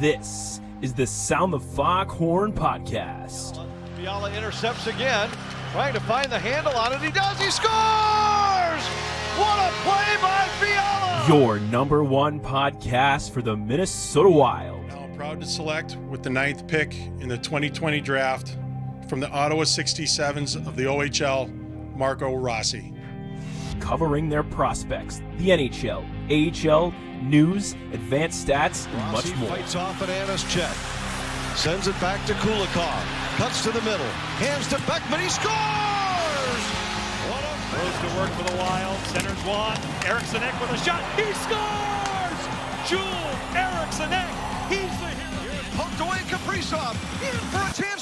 This is the Sound the Foghorn podcast. Fiala intercepts again, trying to find the handle on it. He does. He scores! What a play by Fiala! Your number one podcast for the Minnesota Wild. Now proud to select with the ninth pick in the 2020 draft from the Ottawa 67s of the OHL, Marco Rossi. Covering their prospects, the NHL, AHL, news, advanced stats, and Rossi much more. fights off at Anna's check. Sends it back to Kulikov. Cuts to the middle. Hands to Beckman. He scores! What a Goes to work for the Wild. Centers one. Eriksson Ek with a shot. He scores! Joel Eriksson Ek. He's the hero. Here's poked away Kaprizov. In for a chance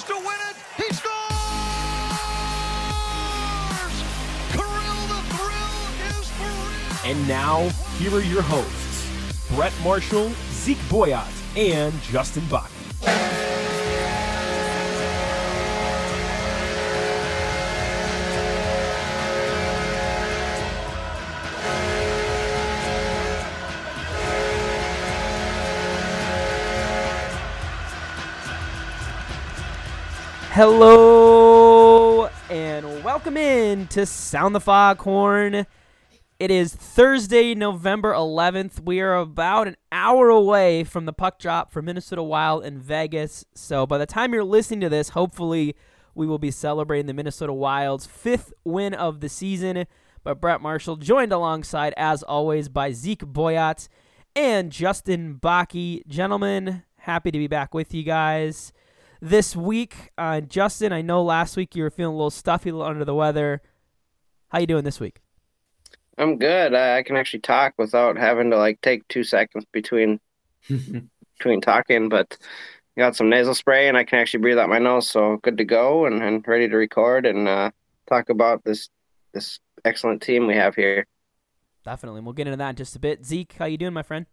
And now, here are your hosts Brett Marshall, Zeke Boyott, and Justin Bach. Hello and welcome in to Sound the Foghorn. It is Thursday, November 11th. We are about an hour away from the puck drop for Minnesota Wild in Vegas. So by the time you're listening to this, hopefully we will be celebrating the Minnesota Wild's fifth win of the season. But Brett Marshall joined alongside, as always, by Zeke Boyott and Justin Baki. Gentlemen, happy to be back with you guys this week. Uh, Justin, I know last week you were feeling a little stuffy, a little under the weather. How you doing this week? I'm good. I, I can actually talk without having to like take two seconds between between talking. But I got some nasal spray and I can actually breathe out my nose, so good to go and, and ready to record and uh, talk about this this excellent team we have here. Definitely. We'll get into that in just a bit. Zeke, how you doing, my friend?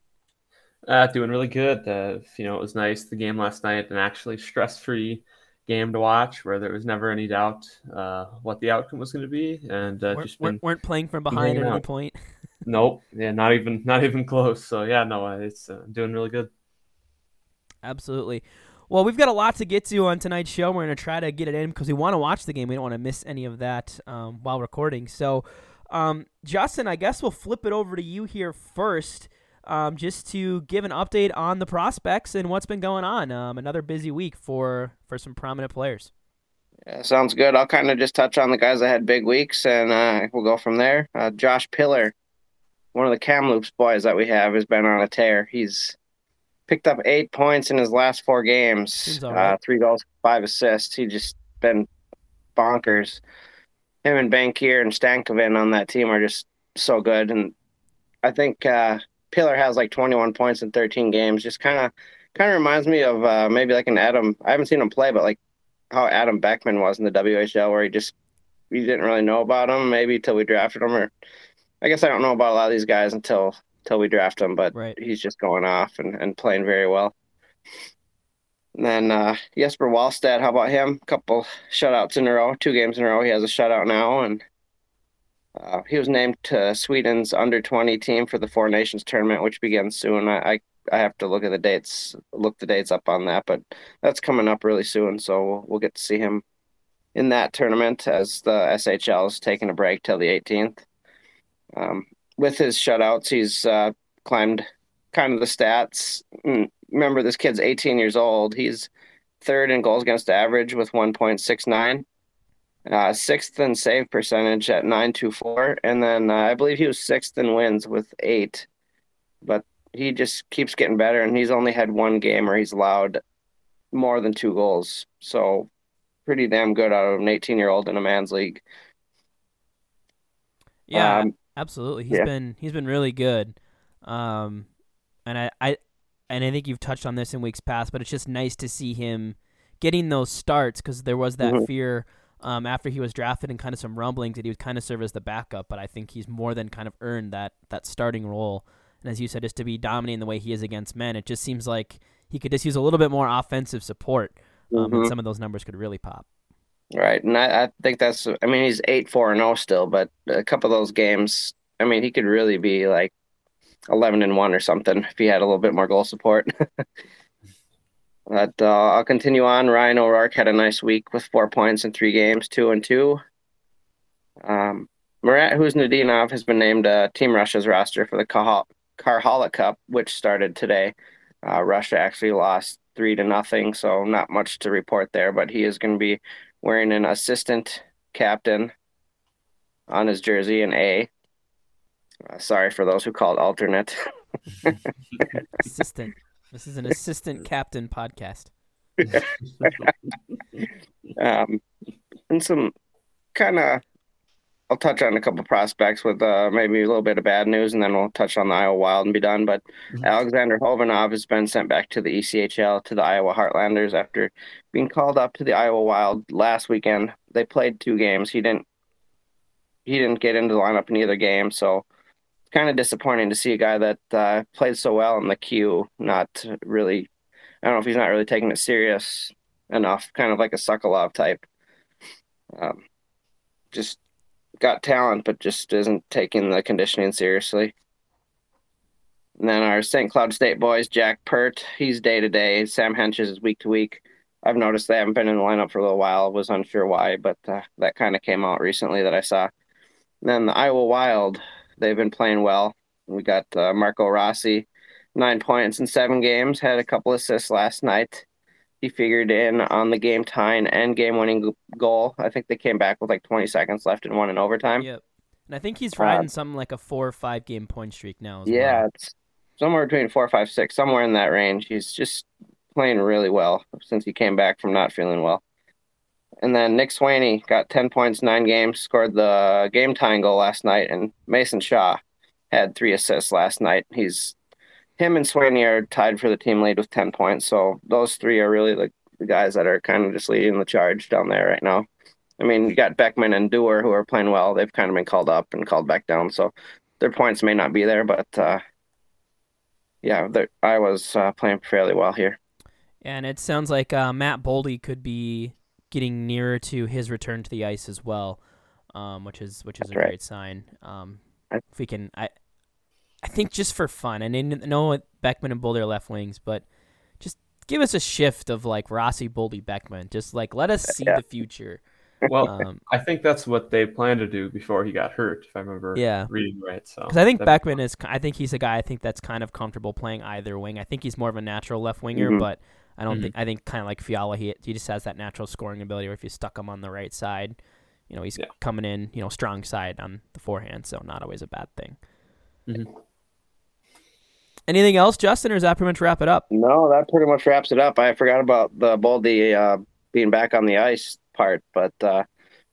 Uh, doing really good. Uh, you know, it was nice the game last night, and actually stress-free game to watch, where there was never any doubt uh, what the outcome was going to be, and uh, weren't, just weren't playing from behind at any point. nope, yeah, not even not even close. So yeah, no, uh, it's uh, doing really good. Absolutely. Well, we've got a lot to get to on tonight's show. We're going to try to get it in because we want to watch the game. We don't want to miss any of that um, while recording. So, um, Justin, I guess we'll flip it over to you here first, um, just to give an update on the prospects and what's been going on. Um, another busy week for for some prominent players. Yeah, sounds good. I'll kind of just touch on the guys that had big weeks, and uh, we'll go from there. Uh, Josh Pillar, one of the Kamloops boys that we have, has been on a tear. He's picked up eight points in his last four games, Seems all uh, three goals, five assists. He just been bonkers. Him and Bankier and Stankoven on that team are just so good, and I think uh, Pillar has like 21 points in 13 games. Just kind of, kind of reminds me of uh, maybe like an Adam. I haven't seen him play, but like how Adam Beckman was in the WHL, where he just you didn't really know about him maybe till we drafted him, or I guess I don't know about a lot of these guys until until we draft him, but Right. he's just going off and, and playing very well. And then uh, Jesper Wallstedt, how about him? A couple shutouts in a row, two games in a row. He has a shutout now, and uh, he was named to Sweden's under twenty team for the Four Nations tournament, which begins soon. I, I I have to look at the dates, look the dates up on that, but that's coming up really soon. So we'll, we'll get to see him in that tournament as the SHL is taking a break till the 18th. Um, with his shutouts, he's uh, climbed kind of the stats. Mm, Remember, this kid's 18 years old. He's third in goals against average with 1.69, uh, sixth in save percentage at 924, and then uh, I believe he was sixth in wins with eight. But he just keeps getting better, and he's only had one game where he's allowed more than two goals. So pretty damn good out of an 18 year old in a man's league. Yeah, Um, absolutely. He's yeah. been he's been really good, um, and I, I and I think you've touched on this in weeks past, but it's just nice to see him getting those starts because there was that Mhm. fear um, after he was drafted and kind of some rumblings that he would kind of serve as the backup. But I think he's more than kind of earned that that starting role. And as you said, just to be dominating the way he is against men, it just seems like he could just use a little bit more offensive support, um, and Mhm. some of those numbers could really pop. Right, and I, I think that's. I mean, he's eight four and zero still, but a couple of those games. I mean, he could really be like eleven and one or something if he had a little bit more goal support. But uh, I'll continue on. Ryan O'Rourke had a nice week with four points in three games, two and two. Um, Marat Khusnutdinov has been named uh, Team Russia's roster for the Karjala Cup, which started today. Uh, Russia actually lost three to nothing, so not much to report there. But he is going to be wearing an assistant captain on his jersey, an A. Uh, sorry for those who called alternate. assistant. This is an assistant captain podcast. um, and some kind of I'll touch on a couple prospects with uh, maybe a little bit of bad news, and then we'll touch on the Iowa Wild and be done. But mm-hmm. Alexander Khovanov has been sent back to the ECHL to the Iowa Heartlanders after being called up to the Iowa Wild last weekend. They played two games. He didn't. He didn't get into the lineup in either game, so kind of disappointing to see a guy that uh, played so well in the queue not really. I don't know if he's not really taking it serious enough, kind of like a Sokolov type. Um, just got talent, but just isn't taking the conditioning seriously. And then our St. Cloud State boys, Jack Peart, he's day to day. Sam Hentges is week to week. I've noticed they haven't been in the lineup for a little while. Was unsure why, but uh, that kind of came out recently that I saw. And then the Iowa Wild, they've been playing well. We got uh, Marco Rossi, nine points in seven games, had a couple assists last night he figured in on the game tying and game winning goal. I think they came back with like 20 seconds left and won in overtime. Yep. And I think he's riding uh, something like a four or five game point streak now. yeah, well. it's somewhere between four, five, six, somewhere in that range. He's just playing really well since he came back from not feeling well. And then Nick Swaney got 10 points, nine games, scored the game tying goal last night. And Mason Shaw had three assists last night. He's him and Swaney are tied for the team lead with 10 points. So those three are really the, the guys that are kind of just leading the charge down there right now. I mean, you got Beckman and Dewar who are playing well. They've kind of been called up and called back down. So their points may not be there, but uh, yeah, I was uh, playing fairly well here. And it sounds like uh, Matt Boldy could be getting nearer to his return to the ice as well, um, which is which is That's a right. great sign. Um, if we can, I I think just for fun, and I know Beckman and Boldy are left wings, but just give us a shift of like Rossi, Boldy, Beckman. Just like let us see yeah. the future. Well, um, I think that's what they planned to do before he got hurt, if I remember yeah. reading right. So because I think Beckman is, I think he's a guy I think that's kind of comfortable playing either wing. I think he's more of a natural left winger, mm-hmm. but I don't mm-hmm. think I think kind of like Fiala, he he just has that natural scoring ability. Where if you stuck him on the right side, you know he's yeah. coming in, you know, strong side on the forehand, so not always a bad thing. Mm-hmm. Anything else, Justin, or does that pretty much wrap it up? No, that pretty much wraps it up. I forgot about the Boldy uh, being back on the ice part, but uh,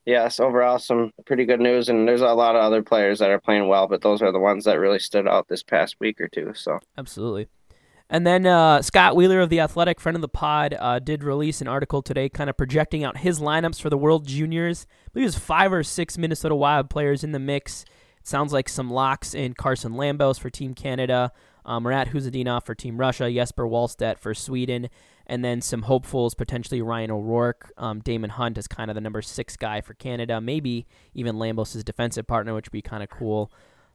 yes, overall some pretty good news. And there's a lot of other players that are playing well, but those are the ones that really stood out this past week or two. So absolutely. And then uh, Scott Wheeler of the Athletic, friend of the pod, uh, did release an article today, kind of projecting out his lineups for the World Juniors. I believe there's five or six Minnesota Wild players in the mix. It sounds like some locks in Carson Lambos for Team Canada, um, Marat Khusnutdinov for Team Russia, Jesper Wallstedt for Sweden, and then some hopefuls, potentially Ryan O'Rourke. Um, Daemon Hunt is kind of the number six guy for Canada, maybe even Lambos' defensive partner, which would be kind of cool.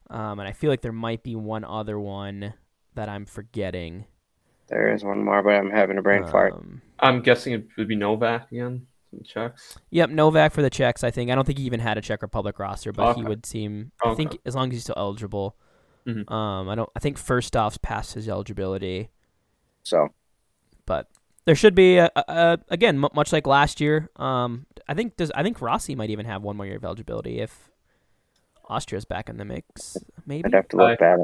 Um, and I feel like there might be one other one that I'm forgetting. There is one more, but I'm having a brain fart. Um, I'm guessing it would be Novak again. Czechs. Yep, Novak for the Czechs. I think I don't think he even had a Czech Republic roster, but okay. he would seem. I think as long as he's still eligible, Mm-hmm. Um, I don't. I think Firstov's passed his eligibility. So, but there should be a, a, again, m- much like last year. Um, I think does I think Rossi might even have one more year of eligibility if Austria's back in the mix. Maybe I'd have to look I,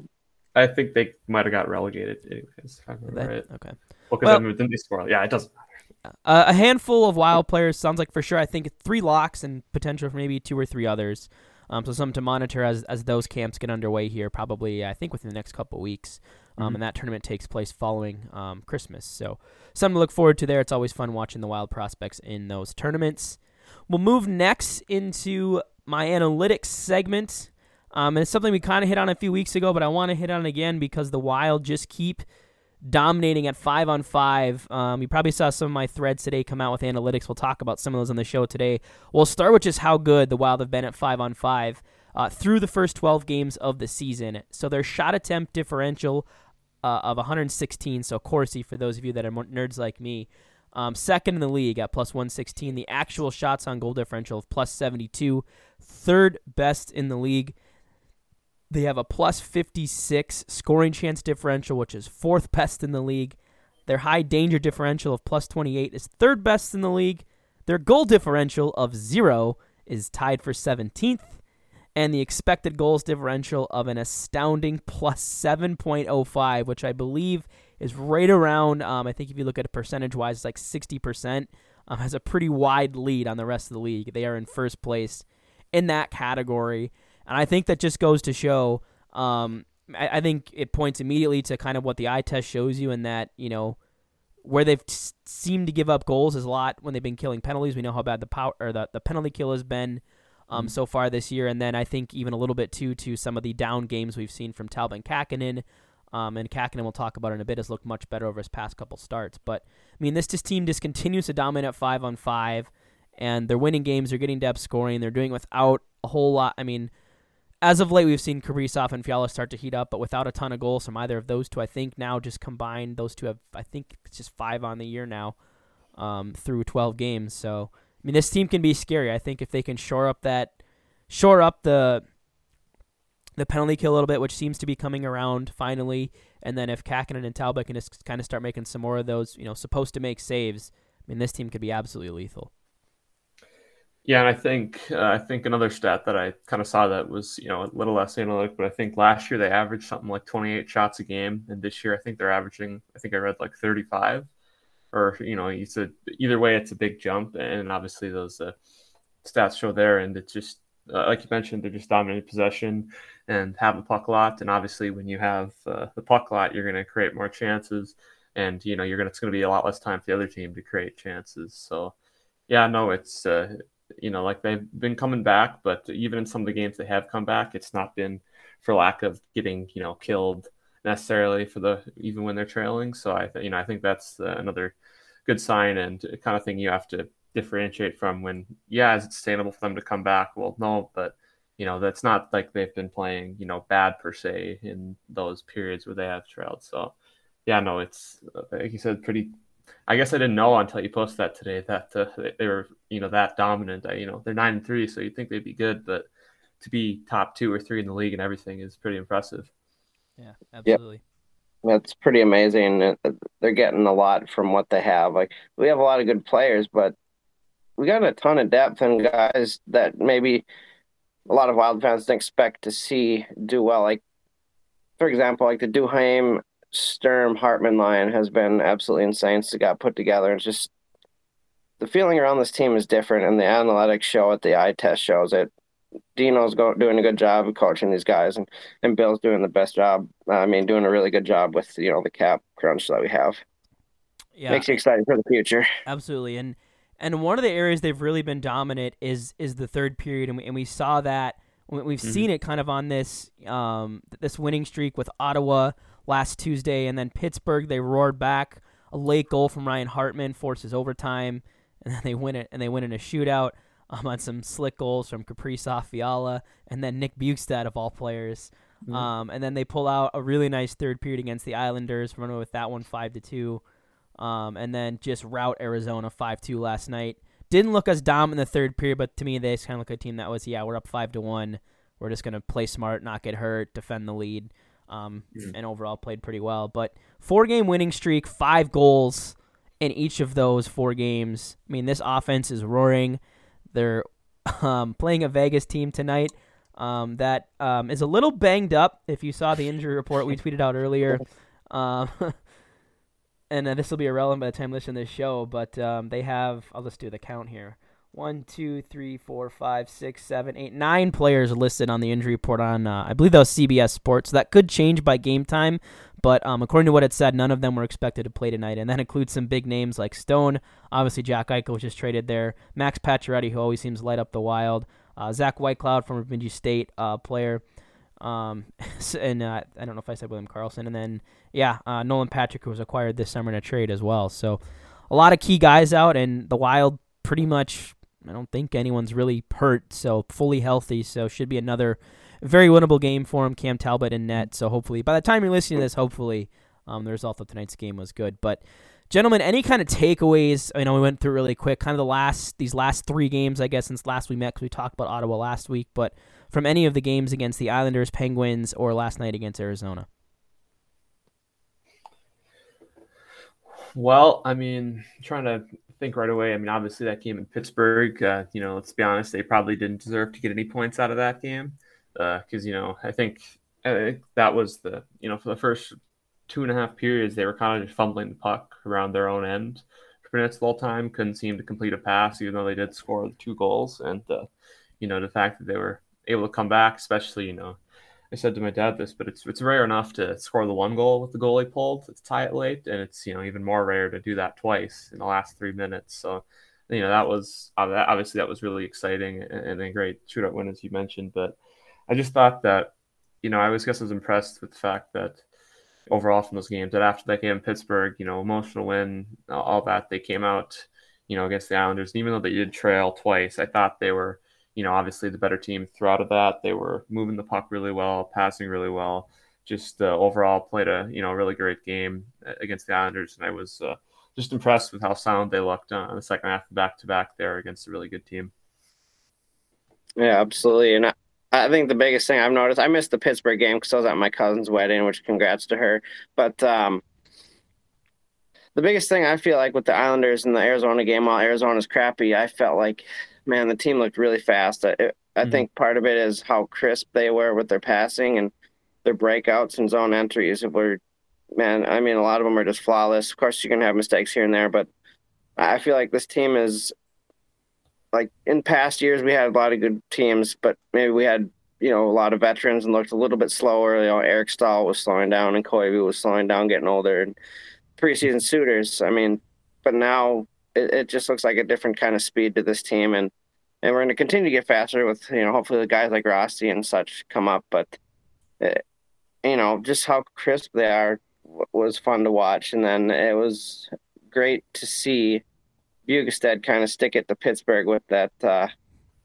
I think they might have got relegated anyways. If I remember that, right. Okay. Well, because well, didn't they score? Yeah, it doesn't matter. Uh, a handful of wild players sounds like for sure. I think three locks and potential for maybe two or three others. Um, so something to monitor as as those camps get underway here, probably I think within the next couple weeks. Um, mm-hmm. and that tournament takes place following um, Christmas. So something to look forward to there. It's always fun watching the wild prospects in those tournaments. We'll move next into my analytics segment. Um, and it's something we kind of hit on a few weeks ago, but I want to hit on again because the Wild just keep dominating at five on five. Um, you probably saw some of my threads today come out with analytics. We'll talk about some of those on the show today. We'll start with just how good the Wild have been at five on five uh, through the first 12 games of the season. So their shot attempt differential uh, of 116. So Corsi, for those of you that are nerds like me, um, second in the league at plus 116. The actual shots on goal differential of plus 72. Third best in the league. They have a plus 56 scoring chance differential, which is fourth best in the league. Their high danger differential of plus 28 is third best in the league. Their goal differential of zero is tied for 17th. And the expected goals differential of an astounding plus 7.05, which I believe is right around, um, I think if you look at it percentage wise, it's like 60%. Um, has a pretty wide lead on the rest of the league. They are in first place in that category. And I think that just goes to show, um, I, I, think it points immediately to kind of what the eye test shows you, in that, you know, where they've t- seemed to give up goals is a lot when they've been killing penalties. We know how bad the power or the, the penalty kill has been um, mm-hmm. so far this year. And then I think even a little bit too to some of the down games we've seen from Talbot and Kahkonen. Um, and Kahkonen, we'll talk about in a bit, has looked much better over his past couple starts. But I mean, this just team just continues to dominate at five on five, and they're winning games. They're getting depth scoring. They're doing without a whole lot. I mean, as of late, we've seen Kaprizov and Fiala start to heat up, but without a ton of goals from either of those two. I think now just combined, those two have I think it's just five on the year now, um, through 12 games. So I mean, this team can be scary. I think if they can shore up that, shore up the the penalty kill a little bit, which seems to be coming around finally. And then if Kahkonen and Talbot can just kind of start making some more of those, you know, supposed to make saves, I mean, this team could be absolutely lethal. Yeah, and I think uh, I think another stat that I kind of saw that was you know a little less analytic, but I think last year they averaged something like 28 shots a game, and this year I think they're averaging I think I read like 35, or you know you said either way it's a big jump, and obviously those uh, stats show there, and it's just uh, like you mentioned they're just dominating possession and have the puck a lot. And obviously, when you have uh, the puck a lot, you're going to create more chances, and you know you're going it's going to be a lot less time for the other team to create chances. So, yeah, no, it's uh, you know like they've been coming back, but even in some of the games they have come back, it's not been for lack of getting you know killed necessarily for the even when they're trailing. So I th- you know I think that's uh, another good sign and kind of thing you have to differentiate from when yeah is it sustainable for them to come back well no but you know, that's not like they've been playing, you know, bad per se in those periods where they have trailed. So, yeah, no, it's like you said, pretty. I guess I didn't know until you posted that today that uh, they were, you know, that dominant. I, you know, they're nine and three, so you'd think they'd be good, but to be top two or three in the league and everything is pretty impressive. Yeah, absolutely. Yep. That's pretty amazing. They're getting a lot from what they have. Like we have a lot of good players, but we got a ton of depth and guys that maybe a lot of Wild fans didn't expect to see do well. Like, for example, like the Duhaime Sturm Hartman line has been absolutely insane to got put together. It's just the feeling around this team is different, and the analytics show it. The eye test shows it. Dino's go, doing a good job of coaching these guys, and, and Bill's doing the best job. I mean, doing a really good job with you know the cap crunch that we have. Yeah, makes you excited for the future. Absolutely, and and one of the areas they've really been dominant is is the third period, and we, and we saw that we've mm-hmm. seen it kind of on this um, this winning streak with Ottawa last Tuesday, and then Pittsburgh they roared back a late goal from Ryan Hartman forces overtime, and then they win it and they win in a shootout um, on some slick goals from Kaprizov, Fiala, and then Nick Bjugstad of all players. Mm-hmm. Um, and then they pull out a really nice third period against the Islanders, run with that one five to two um, and then just route Arizona 5 2 last night. Didn't look as dominant in the third period, but to me, they kind of look like a team that was, yeah, we're up 5 to 1. We're just going to play smart, not get hurt, defend the lead, um, and overall played pretty well. But four game winning streak, five goals in each of those four games. I mean, this offense is roaring. They're um, playing a Vegas team tonight um, that um, is a little banged up. If you saw the injury report we tweeted out earlier, um, and uh, this will be irrelevant by the time you listen to this show, but um, they have, I'll just do the count here. One, two, three, four, five, six, seven, eight, nine players listed on the injury report on, uh, I believe that was CBS Sports. So that could change by game time, but um, according to what it said, none of them were expected to play tonight. And that includes some big names like Stone. Obviously, Jack Eichel was just traded there. Max Pacioretty, who always seems to light up the wild. Uh, Zach Whitecloud former Bemidji State uh, player. Um, and uh, I don't know if I said William Karlsson, and then yeah, uh, Nolan Patrick, who was acquired this summer in a trade as well. So a lot of key guys out, and the Wild pretty much. I don't think anyone's really hurt, so fully healthy. So should be another very winnable game for him. Cam Talbot in net. So hopefully, by the time you're listening to this, hopefully Um, the result of tonight's game was good, but gentlemen, any kind of takeaways? I know we went through really quick, kind of the last these last three games, I guess, since last we met, because we talked about Ottawa last week. But from any of the games against the Islanders, Penguins, or last night against Arizona. Well, I mean, trying to think right away. I mean, obviously that game in Pittsburgh, uh, you know, let's be honest, they probably didn't deserve to get any points out of that game because uh, you know I think, I think that was the you know for the first two and a half periods they were kind of just fumbling the puck around their own end for minutes the whole time. Couldn't seem to complete a pass, even though they did score two goals. And uh, you know the fact that they were able to come back, especially you know I said to my dad this, but it's it's rare enough to score the one goal with the goalie pulled to tie it late, and it's you know even more rare to do that twice in the last three minutes. So you know that was uh, obviously that was really exciting and a great shootout win as you mentioned. But I just thought that you know I was guess I was impressed with the fact that overall from those games that after that game in Pittsburgh, you know emotional win, all that they came out you know against the Islanders, and even though they did trail twice, I thought they were you know, obviously the better team throughout of that. They were moving the puck really well, passing really well. Just uh, overall played a you know really great game against the Islanders, and I was uh, just impressed with how sound they looked on the second half back to back there against a really good team. Yeah, absolutely, and I, I think the biggest thing I've noticed, I missed the Pittsburgh game because I was at my cousin's wedding, which congrats to her. But um, the biggest thing I feel like with the Islanders and the Arizona game, while Arizona's crappy, I felt like man, the team looked really fast. I, I mm-hmm. think part of it is how crisp they were with their passing and their breakouts and zone entries. Were man, I mean, a lot of them are just flawless. Of course, you can have mistakes here and there, but I feel like this team is like in past years we had a lot of good teams, but maybe we had you know a lot of veterans and looked a little bit slower. You know, Eric Staal was slowing down and Koivu was slowing down, getting older, and preseason suitors. I mean, but now it, it just looks like a different kind of speed to this team, and and we're going to continue to get faster with you know hopefully the guys like Rossi and such come up, but it, uh, you know just how crisp they are was fun to watch, and then it was great to see Bjugstad kind of stick it to Pittsburgh with that. Uh,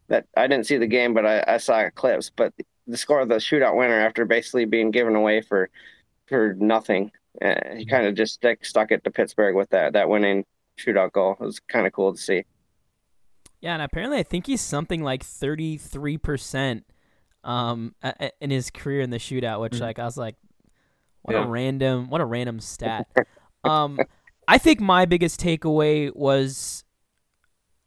that I didn't see the game, but I, I saw clips. But the score of the shootout winner after basically being given away for for nothing, uh, he kind of just stick, stuck it to Pittsburgh with that that winning shootout goal. It was kind of cool to see. Yeah, and apparently I think he's something like 33% um in his career in the shootout, which mm-hmm. like I was like what yeah. a random what a random stat. um I think my biggest takeaway was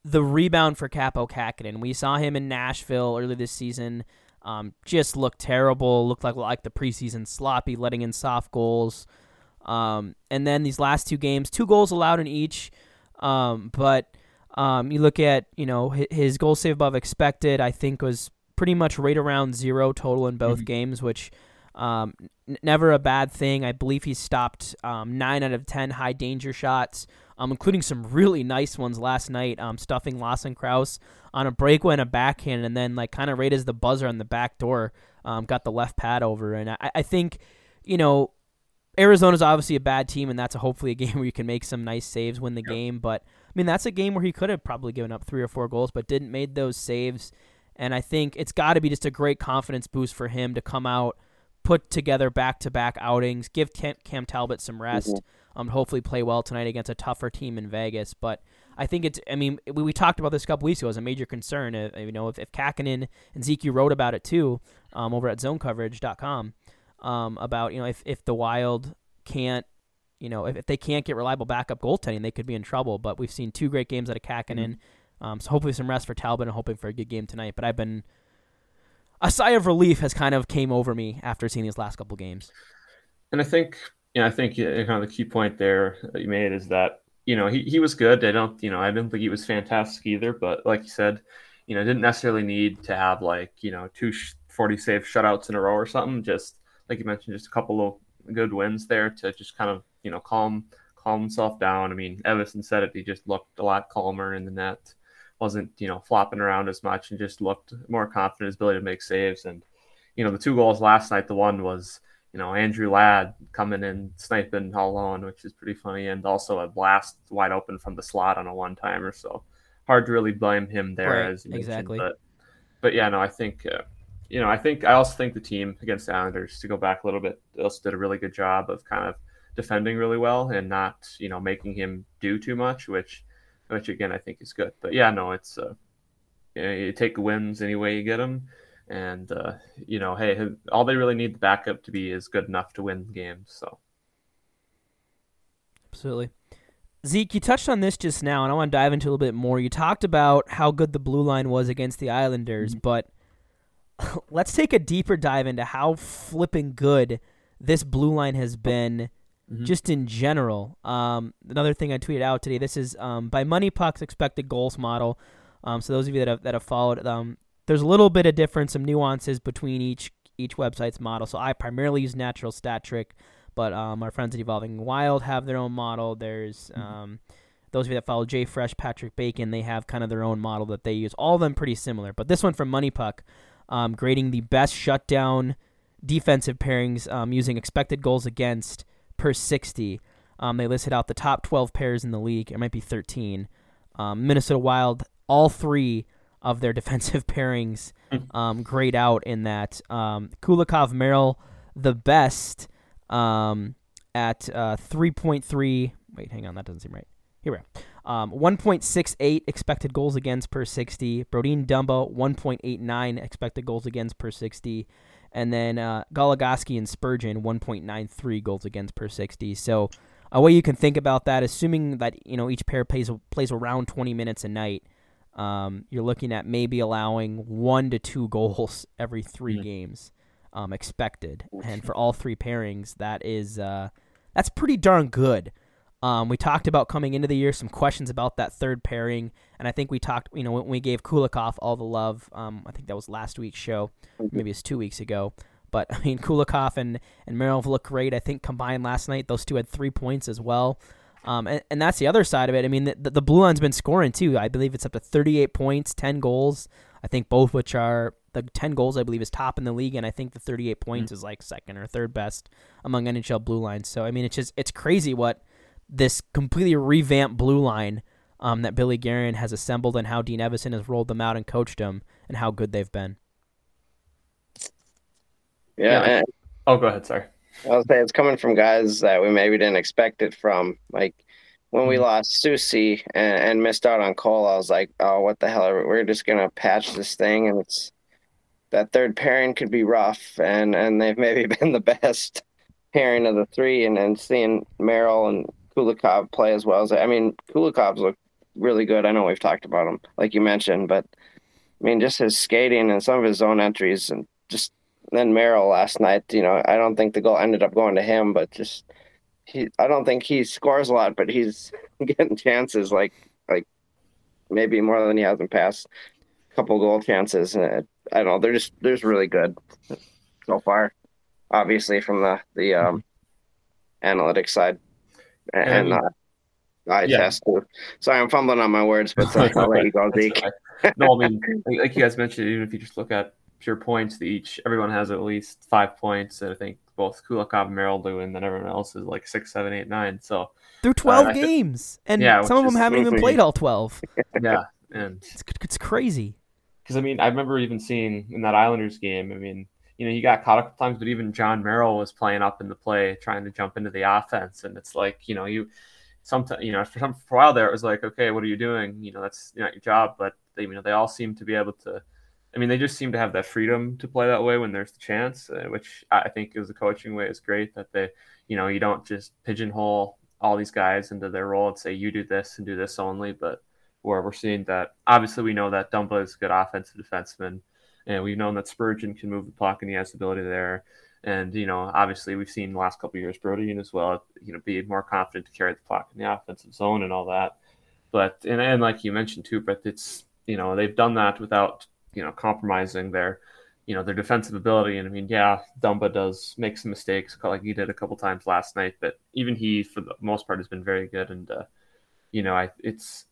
the rebound for Kappo Kähkönen. We saw him in Nashville earlier this season. Um, just looked terrible. Looked like like the preseason sloppy, letting in soft goals. Um, and then these last two games, two goals allowed in each. Um, but um, you look at you know his goal save above expected. I think was pretty much right around zero total in both mm-hmm. games, which um, n- never a bad thing. I believe he stopped um, nine out of ten high danger shots, um, including some really nice ones last night. Um, stuffing Lawson Crouse on a breakaway and a backhand, and then like kind of right as the buzzer on the back door um, got the left pad over. And I, I think you know Arizona's obviously a bad team, and that's a, hopefully a game where you can make some nice saves, win the game. But I mean, that's a game where he could have probably given up three or four goals, but didn't made those saves. And I think it's got to be just a great confidence boost for him to come out, put together back to back outings, give Cam, Cam, Talbot some rest, mm-hmm. um, hopefully play well tonight against a tougher team in Vegas. But I think it's, I mean, we, we talked about this a couple weeks ago as a major concern. Uh, you know, if, if Kähkönen and Zeke wrote about it too um, over at zonecoverage.com um, about, you know, if, if the Wild can't you know, if, if they can't get reliable backup goaltending, they could be in trouble. But we've seen two great games out of Kähkönen. Mm-hmm. Um, so hopefully some rest for Talbot and hoping for a good game tonight. But I've been a sigh of relief has kind of came over me after seeing these last couple games. And I think, you know, I think kind of the key point there that you made is that you know he, he was good. I don't, you know, I didn't think he was fantastic either. But like you said, you know, didn't necessarily need to have like you know two 40 save shutouts in a row or something. Just like you mentioned, just a couple of good wins there to just kind of you know, calm calm himself down. I mean, Evason said it. He just looked a lot calmer in the net. Wasn't you know flopping around as much and just looked more confident in his ability to make saves. And you know, the two goals last night. The one was you know Andrew Ladd coming in sniping all alone, which is pretty funny, and also a blast wide open from the slot on a one timer. So hard to really blame him there right, as exactly. But but yeah, no, I think. Uh, you know, I think I also think the team against the Islanders, to go back a little bit, also did a really good job of kind of defending really well and not you know making him do too much, which which again I think is good. But yeah, no, it's uh, you, know, you take the wins any way you get them, and uh, you know, hey, all they really need the backup to be is good enough to win games. So absolutely. Zeke, you touched on this just now, and I want to dive into a little bit more. You talked about how good the blue line was against the Islanders, mm-hmm. but let's take a deeper dive into how flipping good this blue line has been mm-hmm. just in general. Um, another thing I tweeted out today this is um, by MoneyPuck's expected goals model. Um, so those of you that have, that have followed, um, there's a little bit of difference, some nuances between each each website's model. So I primarily use Natural Stat Trick, but um, our friends at Evolving Wild have their own model. There's mm-hmm. um, those of you that follow JFresh, Patrick Bacon, they have kind of their own model that they use. All of them pretty similar, but this one from MoneyPuck um, grading the best shutdown defensive pairings um, using expected goals against per 60. Um, they listed out the top 12 pairs in the league. It might be 13. Um, Minnesota Wild, all three of their defensive pairings hmm. um, grade out in that. Um, Kulikov Merrill, the best um, at uh, 3.3. Wait, hang on, that doesn't seem right. Here we go. Um, 1.68 expected goals against per 60. Brodin Dumba, 1.89 expected goals against per 60. And then uh, Goligoski and Spurgeon, 1.93 goals against per 60. So a way you can think about that, assuming that you know each pair plays plays around 20 minutes a night, um, you're looking at maybe allowing one to two goals every 3 mm-hmm. games um, expected. And for all three pairings, that is uh, that's pretty darn good. Um, we talked about coming into the year some questions about that third pairing, and I think we talked, you know, when we gave Kulikov all the love. Um, I think that was last week's show, mm-hmm. maybe it's two weeks ago. But I mean, Kulikov and and Merrill look great. I think combined last night, those two had three points as well. Um, and, and that's the other side of it. I mean, the, the, the blue line's been scoring too. I believe it's up to 38 points, 10 goals. I think both which are the 10 goals I believe is top in the league and I think the 38 points mm-hmm. is like second or third best among NHL blue lines. So I mean it's just it's crazy what this completely revamped blue line um, that Billy Guerin has assembled and how Dean Evason has rolled them out and coached them and how good they've been. Yeah. yeah. oh, go ahead. Sorry. I was saying it's coming from guys that we maybe didn't expect it from. Like when we mm-hmm. lost Susie and, and, missed out on Cole, I was like, oh, what the hell? We're just gonna patch this thing, and it's that third pairing could be rough, and and they've maybe been the best pairing of the three, and then seeing Merrill and Kulikov play as well as I mean Kulikov's look really good. I know we've talked about him, like you mentioned, but I mean just his skating and some of his zone entries and just then Merrill last night. You know, I don't think the goal ended up going to him, but just he. I don't think he scores a lot, but he's getting chances like like maybe more than he has in past couple goal chances. And I don't know. They're just they're just really good so far. Obviously, from the the um, analytics side and, uh, I yeah. test. Sorry, I'm fumbling on my words, but uh, I'll let you go, Zeke. no, I mean, like you guys mentioned, even if you just look at pure points, the each everyone has at least five points, and I think both Kulikov and Merrill do, and then everyone else is like six, seven, eight, nine. So through twelve uh, games, and yeah, some of them haven't even played all twelve. yeah, and it's, it's crazy. Because I mean, I remember even seeing in that Islanders game. I mean, you know, he got caught a couple times, but even Jon Merrill was playing up in the play, trying to jump into the offense. And it's like, you know, you sometimes, you know, for some for a while there, it was like, okay, what are you doing? You know, that's not your job. But they, you know, they all seem to be able to. I mean, they just seem to have that freedom to play that way when there's the chance, uh, which I think is a coaching way is great. That they, you know, you don't just pigeonhole all these guys into their role and say you do this and do this only, but where we're seeing that obviously we know that Dumba is a good offensive defenseman and we've known that Spurgeon can move the puck and he has the ability there. And you know, obviously, we've seen the last couple years Brodin as well. You know, be more confident to carry the puck in the offensive zone and all that. But and and like you mentioned too, but it's you know they've done that without you know compromising their you know their defensive ability. And I mean, yeah, Dumba does make some mistakes, like he did a couple times last night. But even he, for the most part, has been very good. And uh, you know, I it's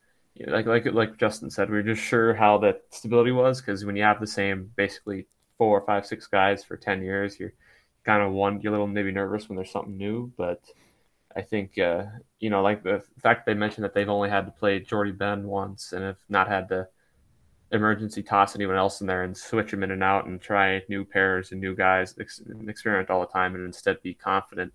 like like like Justin said, we are just sure how that stability was because when you have the same basically four, five, six guys for ten years, you're kind of one you're a little maybe nervous when there's something new. But I think uh, you know, like the fact they mentioned that they've only had to play Jordie Benn once and have not had to emergency toss anyone else in there and switch them in and out and try new pairs and new guys, ex- experiment all the time, and instead be confident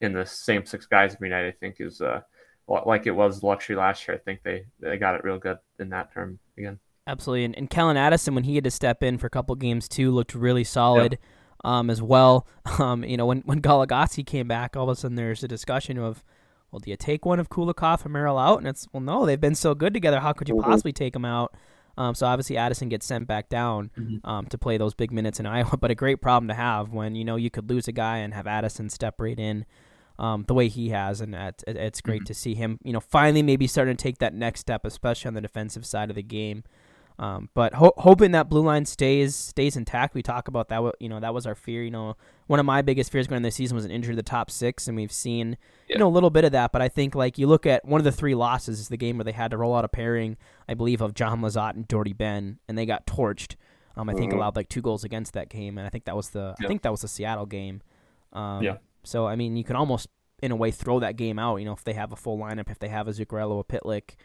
in the same six guys every night, I think is uh, like it was luxury last year. I think they they got it real good in that term again. Absolutely, and, and Calen Addison when he had to step in for a couple games too looked really solid. Um, as well, um, you know, when when Goligoski came back, all of a sudden there's a discussion of, well, do you take one of Kulikov and Merrill out? And it's well, no, they've been so good together. How could you Mhm. possibly take them out? Um, so obviously Addison gets sent back down Mhm. um, to play those big minutes in Iowa, but a great problem to have when you know you could lose a guy and have Addison step right in um, the way he has, and it, it- it's great Mhm. to see him, you know, finally maybe starting to take that next step, especially on the defensive side of the game. Um, but ho- hoping that blue line stays stays intact. We talk about that. You know, that was our fear. You know, one of my biggest fears going into the season was an injury to the top six, and we've seen you know a little bit of that. But I think like you look at one of the three losses is the game where they had to roll out a pairing, I believe, of Jon Lizotte and Jordie Benn, and they got torched. Um, I think Mhm. allowed like two goals against that game, and I think that was the I think that was the Seattle game. Um, Yeah. So I mean, you can almost in a way throw that game out. You know, if they have a full lineup, if they have a Zuccarello, a Pitlick,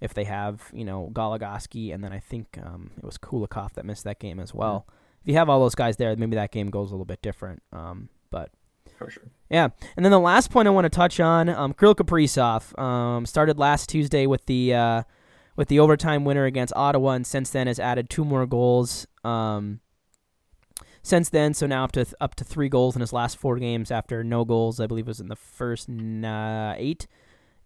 if they have you know Goligoski, and then I think um, it was Kulikov that missed that game as well. If you have all those guys there, maybe that game goes a little bit different. Um, but For sure. yeah, and then the last point I want to touch on, um, Kirill Kaprizov um, started last Tuesday with the uh, with the overtime winner against Ottawa, and since then has added two more goals. Um, since then, so now up to up to three goals in his last four games after no goals. I believe it was in the first n- uh, eight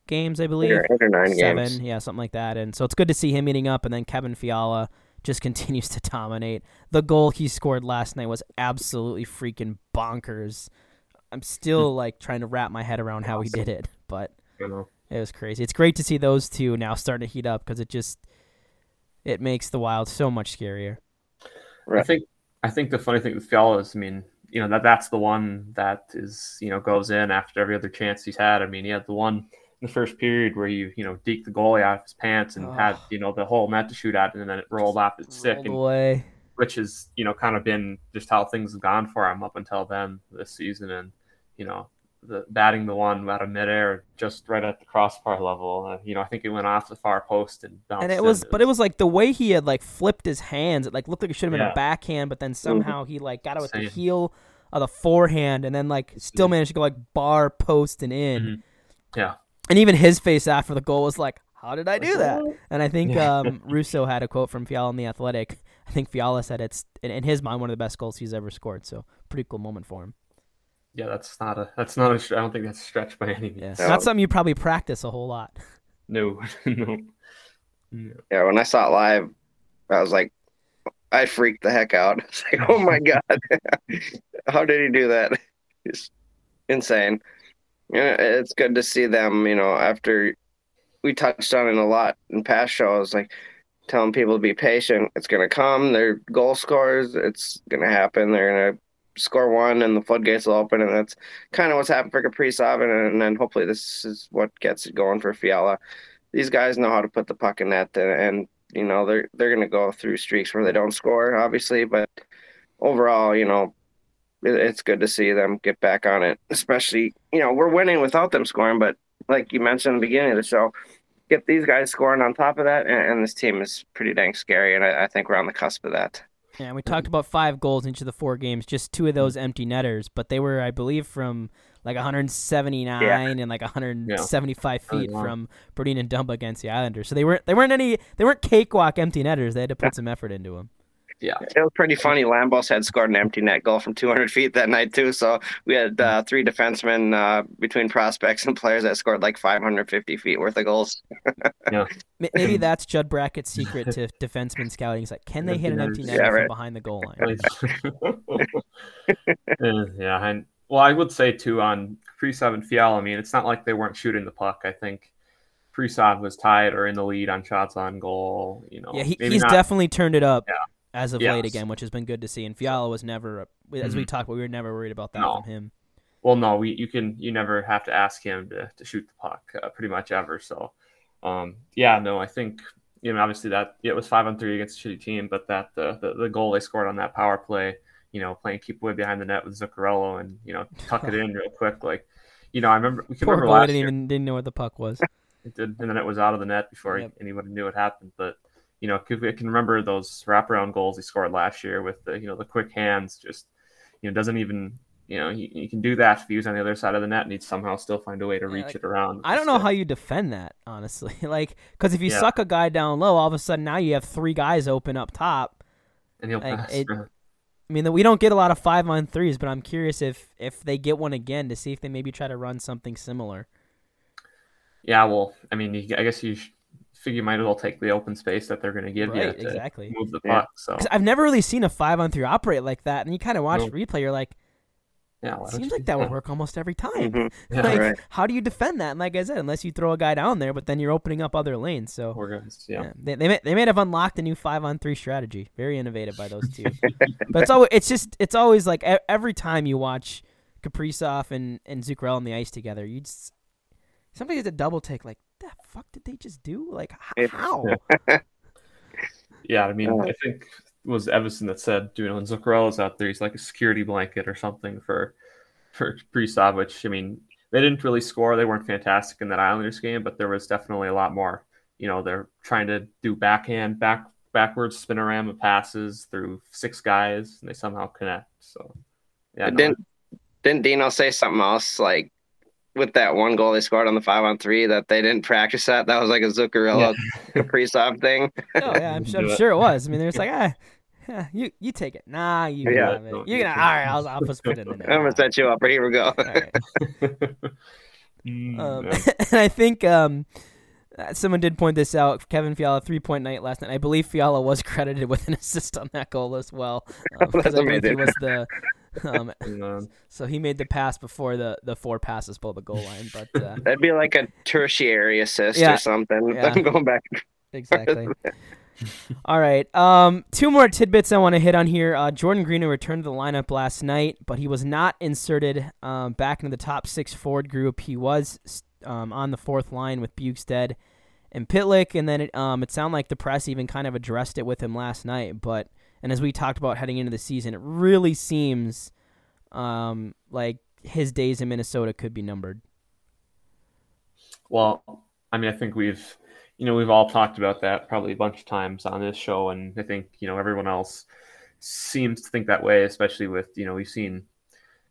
games. I believe Eight or, nine seven, games. yeah, something like that. And so it's good to see him eating up. And then Kevin Fiala just continues to dominate. The goal he scored last night was absolutely freaking bonkers. I'm still like trying to wrap my head around how he did it, but it was crazy. It's great to see those two now starting to heat up because it just it makes the Wild so much scarier. Right. I think I think the funny thing with Fiala is, I mean, you know that that's the one that is you know goes in after every other chance he's had. I mean, he had the one in the first period where you you know deked the goalie out of his pants and Oh. had you know the whole net to shoot at, and then it rolled off his stick, and, away. which is you know kind of been just how things have gone for him up until then this season, and you know the batting the one out of midair just right at the crossbar level. Uh, you know, I think it went off the far post and bounced. And it in. was, but it was like the way he had like flipped his hands. It like looked like it should have been a backhand, but then somehow he like got it with the heel of the forehand, and then like still managed to go like bar post and in. Mhm. Yeah. And even his face after the goal was like, "How did I do that?" And I think um, Russo had a quote from Fiala in the Athletic. I think Fiala said it's in, in his mind one of the best goals he's ever scored. So pretty cool moment for him. Yeah, that's not a that's not a. I don't think that's a stretch by any means. Yeah, not something you probably practice a whole lot. No, no. No. Yeah, when I saw it live, I was like, I freaked the heck out. It's like, oh my god, how did he do that? It's insane. Yeah, it's good to see them. You know, after we touched on it a lot in past shows, like telling people to be patient. It's gonna come. They're goal scores. It's gonna happen. They're gonna score one, and the floodgates will open. And that's kind of what's happened for Kaprizov. And, and then hopefully this is what gets it going for Fiala. These guys know how to put the puck in net, and, and you know they're they're gonna go through streaks where they don't score, obviously, but overall, you know, it, it's good to see them get back on it. Especially, you know, we're winning without them scoring, but like you mentioned in the beginning of the show, get these guys scoring on top of that, and, and this team is pretty dang scary, and I, I think we're on the cusp of that. Yeah, and we talked about five goals in each of the four games, just two of mm-hmm. those empty netters, but they were, I believe, from like 179 and like 175 feet from Brodin and Dumba against the Islanders. So they weren't they weren't any they weren't cakewalk empty netters. They had to put some effort into them. Yeah, It was pretty funny. Lambos had scored an empty net goal from 200 feet that night too. So we had uh, three defensemen uh, between prospects and players that scored like 550 feet worth of goals. M- Maybe that's Judd Brackett's secret to defenseman scouting. He's like, can they hit an empty net netter netters. Yeah, from behind the goal line? Uh, yeah. And well, I would say too on Kaprizov and Fiala. I mean, it's not like they weren't shooting the puck. I think Kaprizov was tied or in the lead on shots on goal. You know, Yeah, he, maybe he's not- definitely turned it up Yeah. As of Yes. late again, which has been good to see. And Fiala was never, as we Mhm. talked about, we were never worried about that No. from him. Well, no, we you can you never have to ask him to, to shoot the puck uh, pretty much ever. So, um, yeah, no, I think you know obviously that yeah, it was five on three against a shitty team, but that the, the the goal they scored on that power play, you know, playing keep away behind the net with Zuccarello and you know tuck it in real quick, like you know I remember we can Poor remember last didn't year even didn't know where the puck was. it did, and then it was out of the net before Yep. anybody knew what happened. But you know, I can remember those wraparound goals he scored last year with the you know the quick hands, just you know doesn't even you know, he, he can do that if he was on the other side of the net and he'd somehow still find a way to Yeah, reach like, it around. I don't know how you defend that, honestly. like, because if you Yeah. suck a guy down low, all of a sudden now you have three guys open up top. and he'll like, pass. it- I mean, we don't get a lot of five on threes, but I'm curious if if they get one again to see if they maybe try to run something similar. yeah, well, I mean, I guess you figure you might as well take the open space that they're going to give Right, you to exactly. move the Yeah. puck. So 'Cause I've never really seen a five on three operate like that, and you kind of watch No. replay, you're like, yeah, why it seems like that would work almost every time. Mhm. Yeah, like, right. how do you defend that? And like I said, unless you throw a guy down there, but then you're opening up other lanes. So We're gonna, yeah. Yeah, they they may, they may have unlocked a new five on three strategy. Very innovative by those two. but it's always it's just it's always like e- every time you watch Kaprizov and and Zuccarello on the ice together, you just somebody has a double take like the fuck did they just do? Like how? Yeah, I mean, Uh, I think it was Evason that said, you know, when Zuccarello's out there, he's like a security blanket or something for for Kaprizov, which I mean, they didn't really score. They weren't fantastic in that Islanders game, but there was definitely a lot more. You know, they're trying to do backhand, back backwards spinorama passes through six guys, and they somehow connect. So, yeah, didn't didn't Dino say something else like with that one goal they scored on the five on three that they didn't practice that? That was like a Zuccarello Kaprizov thing. oh yeah, I'm, sure, I'm it. sure it was. I mean, there's like ah. yeah, you you take it. Nah, you Yeah. have it. You're gonna all right. I'll I'll just put it in there. I'm gonna set you up. Here we go. All right. Mm, Um, yeah. and I think um, uh, someone did point this out. Kevin Fiala three point night last night. I believe Fiala was credited with an assist on that goal as well. Um, 'cause That's I believe he was the um, so he made the pass before the the four passes below the goal line. But uh, That'd be like a tertiary assist Yeah. or something. Yeah. I'm going back. exactly. All right. Um, two more tidbits I want to hit on here. Uh, Jordan Greenway returned to the lineup last night, but he was not inserted um, back into the top six forward group. He was um, on the fourth line with Bjugstad and Pitlick, and then it, um, it sounded like the press even kind of addressed it with him last night. But and as we talked about heading into the season, it really seems um, like his days in Minnesota could be numbered. Well, I mean, I think we've, you know, we've all talked about that probably a bunch of times on this show, and I think you know everyone else seems to think that way, especially with you know we've seen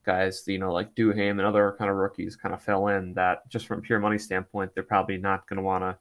guys, you know, like Duhaime and other kind of rookies kind of fell in that just from pure money standpoint, they're probably not going to want to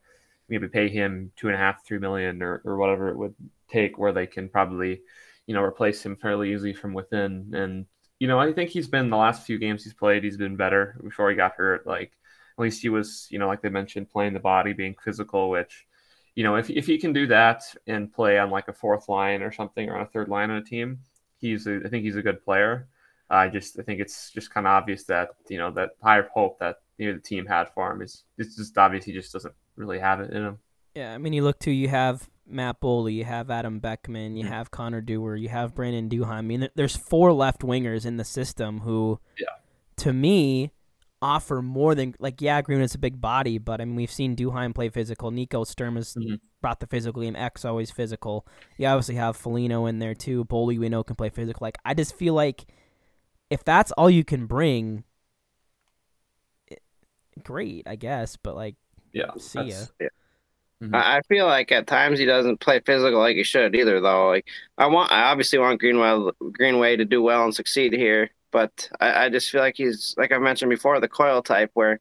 maybe pay him two and a half, three million or, or whatever it would take, where they can probably, you know, replace him fairly easily from within. And, you know, I think he's been the last few games he's played, he's been better before he got hurt. Like, at least he was, you know, like they mentioned, playing the body, being physical, which, you know, if, if he can do that and play on like a fourth line or something or on a third line on a team, he's, a, I think he's a good player. I just, I think it's just kind of obvious that, you know, that higher hope that you know, the team had for him is, it's just obvious he just doesn't really have it in him. Yeah, I mean, you look to you have Matt Boldy, you have Adam Beckman, you Mhm. have Connor Dewar, you have Brandon Duhaime. I mean, there's four left wingers in the system who, Yeah. to me, offer more than like yeah, Green is a big body, but I mean we've seen Duhaime play physical. Nico Sturm has Mhm. brought the physical game. X always physical. You obviously have Foligno in there too. Boldy we know can play physical. Like I just feel like if that's all you can bring, it, great, I guess. But like, Yeah. See ya. that's- mm-hmm. I I feel like at times he doesn't play physical like he should either, though. Like I want, I obviously want Greenway Greenway to do well and succeed here, but I, I just feel like he's like I mentioned before, the Coyle type where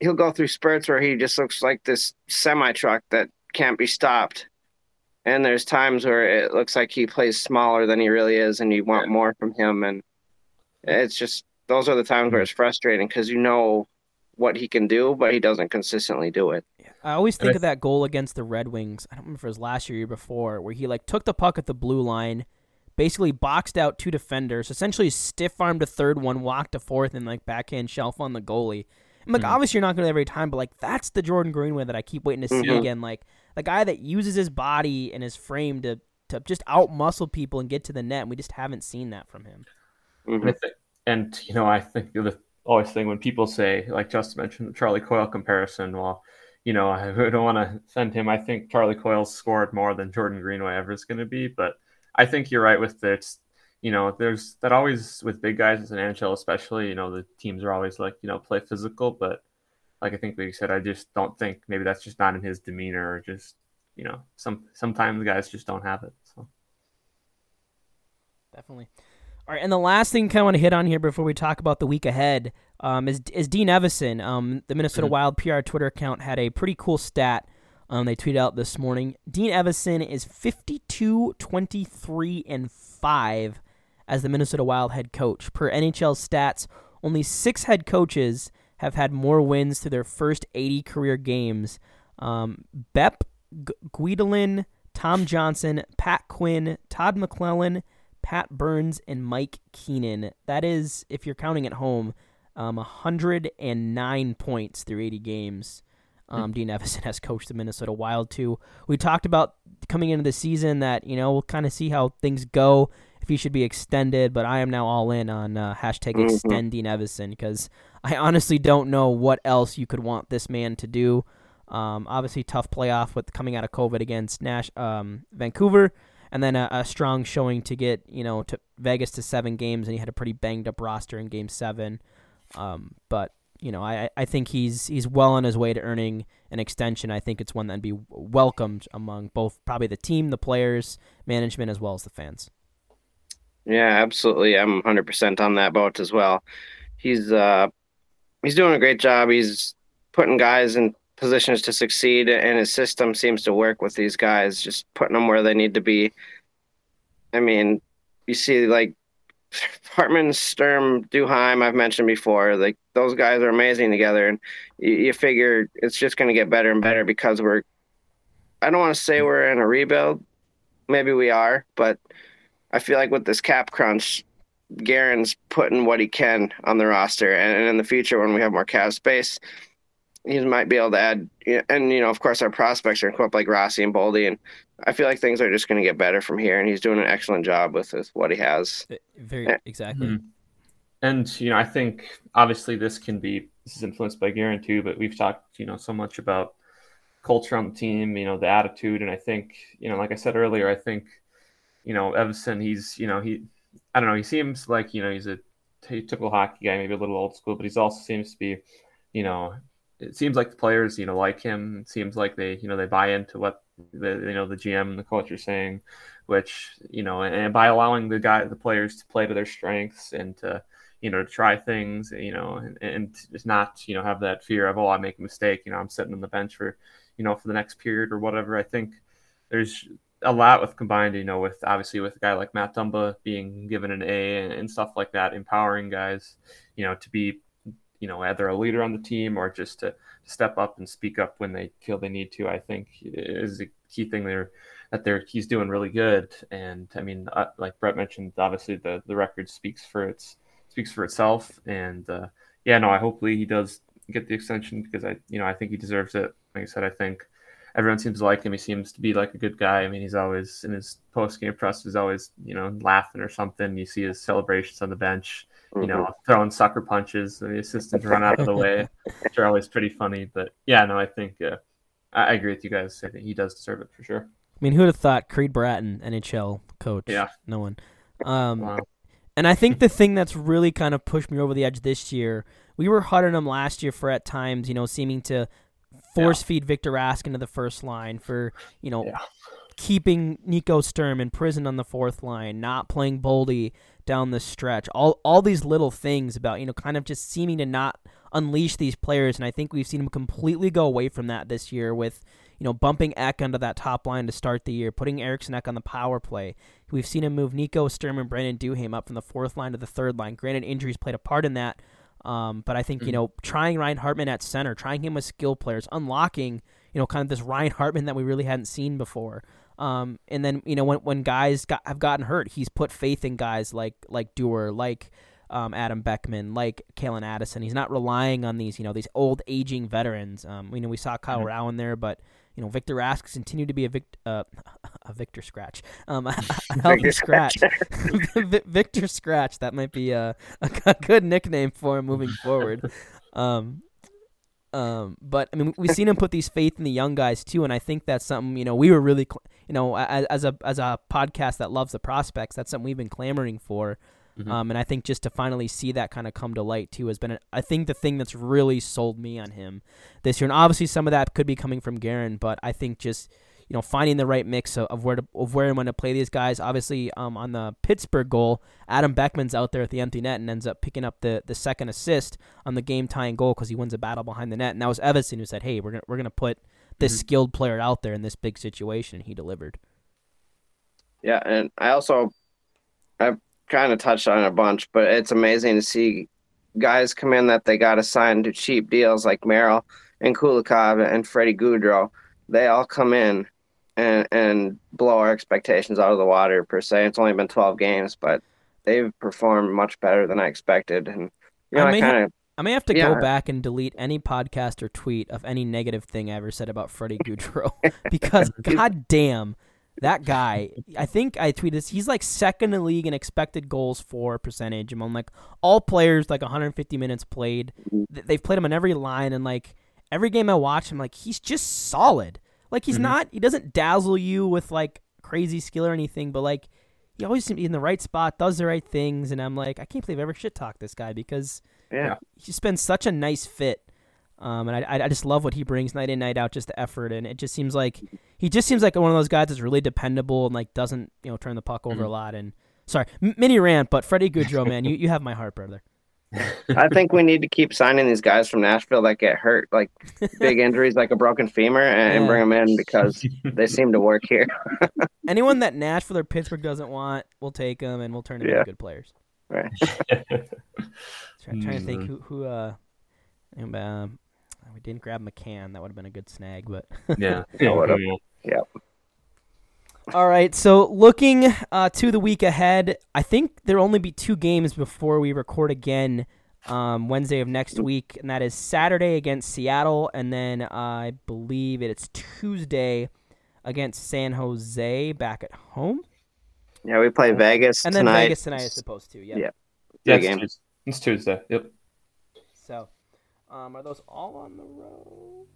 he'll go through spurts where he just looks like this semi truck that can't be stopped, and there's times where it looks like he plays smaller than he really is, and you want Yeah. more from him, and it's just those are the times where mm-hmm. it's frustrating because you know what he can do, but he doesn't consistently do it. I always think of that goal against the Red Wings. I don't remember if it was last year or year before, where he like took the puck at the blue line, basically boxed out two defenders, essentially stiff armed a third one, walked a fourth, and like backhand shelf on the goalie. And like Mhm. obviously you're not going to every time, but like that's the Jordan Greenway that I keep waiting to see Mhm. again. Like the guy that uses his body and his frame to to just out muscle people and get to the net. And we just haven't seen that from him. Mhm. And, and you know, I think the always thing when people say, like Justin mentioned, the Charlie Coyle comparison. Well, you know, I don't want to offend him. I think Charlie Coyle scored more than Jordan Greenway ever is going to be, but I think you're right with this. You know, there's that always with big guys an NHL, especially. You know, the teams are always like, you know, play physical, but like I think we said, I just don't think maybe that's just not in his demeanor, or just you know, some sometimes guys just don't have it. So. Definitely. All right, and the last thing I kind of want to hit on here before we talk about the week ahead um, is is Dean Evason. Um, the Minnesota Mhm. Wild PR Twitter account had a pretty cool stat. Um, they tweeted out this morning. Dean Evason is 52, 23, and five as the Minnesota Wild head coach. Per NHL stats, only six head coaches have had more wins through their first 80 career games. Um, Bep G- Guidolin, Tom Johnson, Pat Quinn, Todd McLellan, Pat Burns, and Mike Keenan. That is, if you're counting at home, um, 109 points through 80 games. Um, Dean Evason has coached the Minnesota Wild too. We talked about coming into the season that you know we'll kind of see how things go if he should be extended, but I am now all in on uh, hashtag Mhm. extend Dean Evason because I honestly don't know what else you could want this man to do. Um, obviously, tough playoff with coming out of COVID against Nash, um, Vancouver, and then a, a strong showing to get you know to Vegas to seven games, and he had a pretty banged up roster in Game Seven. Um, but you know, I, I think he's he's well on his way to earning an extension. I think it's one that'd be welcomed among both probably the team, the players, management, as well as the fans. Yeah, absolutely. I'm 100% on that boat as well. He's uh he's doing a great job. He's putting guys in positions to succeed and his system seems to work with these guys, just putting them where they need to be. I mean, you see like Hartman, Sturm, Duhaime, I've mentioned before, like those guys are amazing together and you, you figure it's just going to get better and better because we're I don't want to say we're in a rebuild. Maybe we are, but I feel like with this cap crunch, Guerin's putting what he can on the roster, and, and in the future when we have more cap space, he might be able to add. And you know, of course, our prospects are going to come up like Rossi and Boldy, and I feel like things are just going to get better from here. And he's doing an excellent job with, with what he has. Very Yeah. exactly. Mhm. And you know, I think obviously this can be this is influenced by Guerin too, but we've talked you know so much about culture on the team, you know, the attitude, and I think you know, like I said earlier, I think you know Evason, he's you know he, I don't know, he seems like you know he's a typical hockey guy, maybe a little old school, but he's also seems to be, you know, it seems like the players you know like him. It seems like they you know they buy into what the you know the GM and the coach are saying, which you know, and by allowing the guy the players to play to their strengths and to you know, to try things, you know, and, and just not, you know, have that fear of, oh, I make a mistake, you know, I'm sitting on the bench for, you know, for the next period or whatever. I think there's a lot with combined, you know, with obviously with a guy like Matt Dumba being given an A and, and stuff like that, empowering guys, you know, to be, you know, either a leader on the team or just to step up and speak up when they feel they need to. I think is a key thing there that they're he's doing really good. And I mean, uh, like Brett mentioned, obviously the the record speaks for its speaks for itself. And uh, yeah, no, I hopefully he does get the extension because I, you know, I think he deserves it. Like I said, I think everyone seems to like him. He seems to be like a good guy. I mean, he's always in his post game press, he's always, you know, laughing or something. You see his celebrations on the bench, you know, throwing sucker punches, and the assistants run out of the way, which are always pretty funny. But yeah, no, I think uh, I, I agree with you guys. I think he does deserve it for sure. I mean, who would have thought Creed Bratton, NHL coach? Yeah. no one. Um, Wow. And I think the thing that's really kind of pushed me over the edge this year, we were hard on him last year for at times, you know, seeming to force feed Victor Rask into the first line for, you know, Yeah. keeping Nico Sturm in prison on the fourth line, not playing Boldy down the stretch. All all these little things about, you know, kind of just seeming to not unleash these players and I think we've seen him completely go away from that this year with you know, bumping Ek onto that top line to start the year, putting Eriksson Ek on the power play. We've seen him move Nico Sturm and Brandon Duhaime up from the fourth line to the third line. Granted, injuries played a part in that, um, but I think you know, trying Ryan Hartman at center, trying him with skill players, unlocking you know, kind of this Ryan Hartman that we really hadn't seen before. Um, and then you know, when when guys got, have gotten hurt, he's put faith in guys like like Dewar, like um, Adam Beckman, like Calen Addison. He's not relying on these, you know, these old aging veterans. Um, you know, we saw Kyle Mhm. Rowan there, but you know, Victor Rask continued to be a Vic, uh, a Victor Scratch, um, a, a healthy Victor scratch, Victor Scratch. That might be a, a, a good nickname for him moving forward. Um, um, but I mean, we've seen him put these faith in the young guys too, and I think that's something you know we were really, you know, as, as a as a podcast that loves the prospects, that's something we've been clamoring for. Mhm. Um, and I think just to finally see that kind of come to light too has been, a, I think, the thing that's really sold me on him this year. And obviously, some of that could be coming from Guerin, but I think just you know, finding the right mix of, of where to of where and when to play these guys. Obviously, um, on the Pittsburgh goal, Adam Beckman's out there at the empty net and ends up picking up the, the second assist on the game tying goal because he wins a battle behind the net. And that was Evason who said, "Hey, we're gonna we're gonna put this Mm-hmm. skilled player out there in this big situation," and he delivered. Yeah, and I also I've kind of touched on it a bunch, but it's amazing to see guys come in that they got assigned to cheap deals like Merrill and Kulikov and Freddie Gaudreau. They all come in and and blow our expectations out of the water per se. It's only been twelve games, but they've performed much better than I expected. And you know, I I, may ha- kind of I may have to Yeah. go back and delete any podcast or tweet of any negative thing I ever said about Freddie Gaudreau because goddamn that guy. I think I tweeted this. He's like second in the league in expected goals for percentage among like all players like 150 minutes played. Mm-hmm. They've played him on every line and like every game I watch, I'm like he's just solid. Like he's not. He doesn't dazzle you with like crazy skill or anything, but like. He always seems to be in the right spot, does the right things, and I'm like, I can't believe I ever shit talked this guy because yeah. he's been such a nice fit. Um, and I, I just love what he brings night in, night out, just the effort, and it just seems like he just seems like one of those guys that's really dependable and like doesn't you know turn the puck over a lot. And sorry, m- mini rant, but Freddie Gaudreau, man, you, you have my heart, brother. I think we need to keep signing these guys from Nashville that get hurt, like big injuries, like a broken femur, and, and Yeah. bring them in because they seem to work here. Anyone that Nashville or Pittsburgh doesn't want, we'll take them and we'll turn them Yeah. into good players. Right. Try, trying to think Mm. who who uh, um, um, we didn't grab McCann. That would have been a good snag, but yeah. Yeah, what yeah. All right, so looking uh, to the week ahead, I think there'll only be two games before we record again um, Wednesday of next week, and that is Saturday against Seattle, and then I believe it's Tuesday against San Jose back at home, Yeah, we play Vegas and then tonight. Vegas tonight is supposed to. Yeah. Yeah. Yeah, it's, game. Tues- it's Tuesday. Yep. So, um, are those all on the road?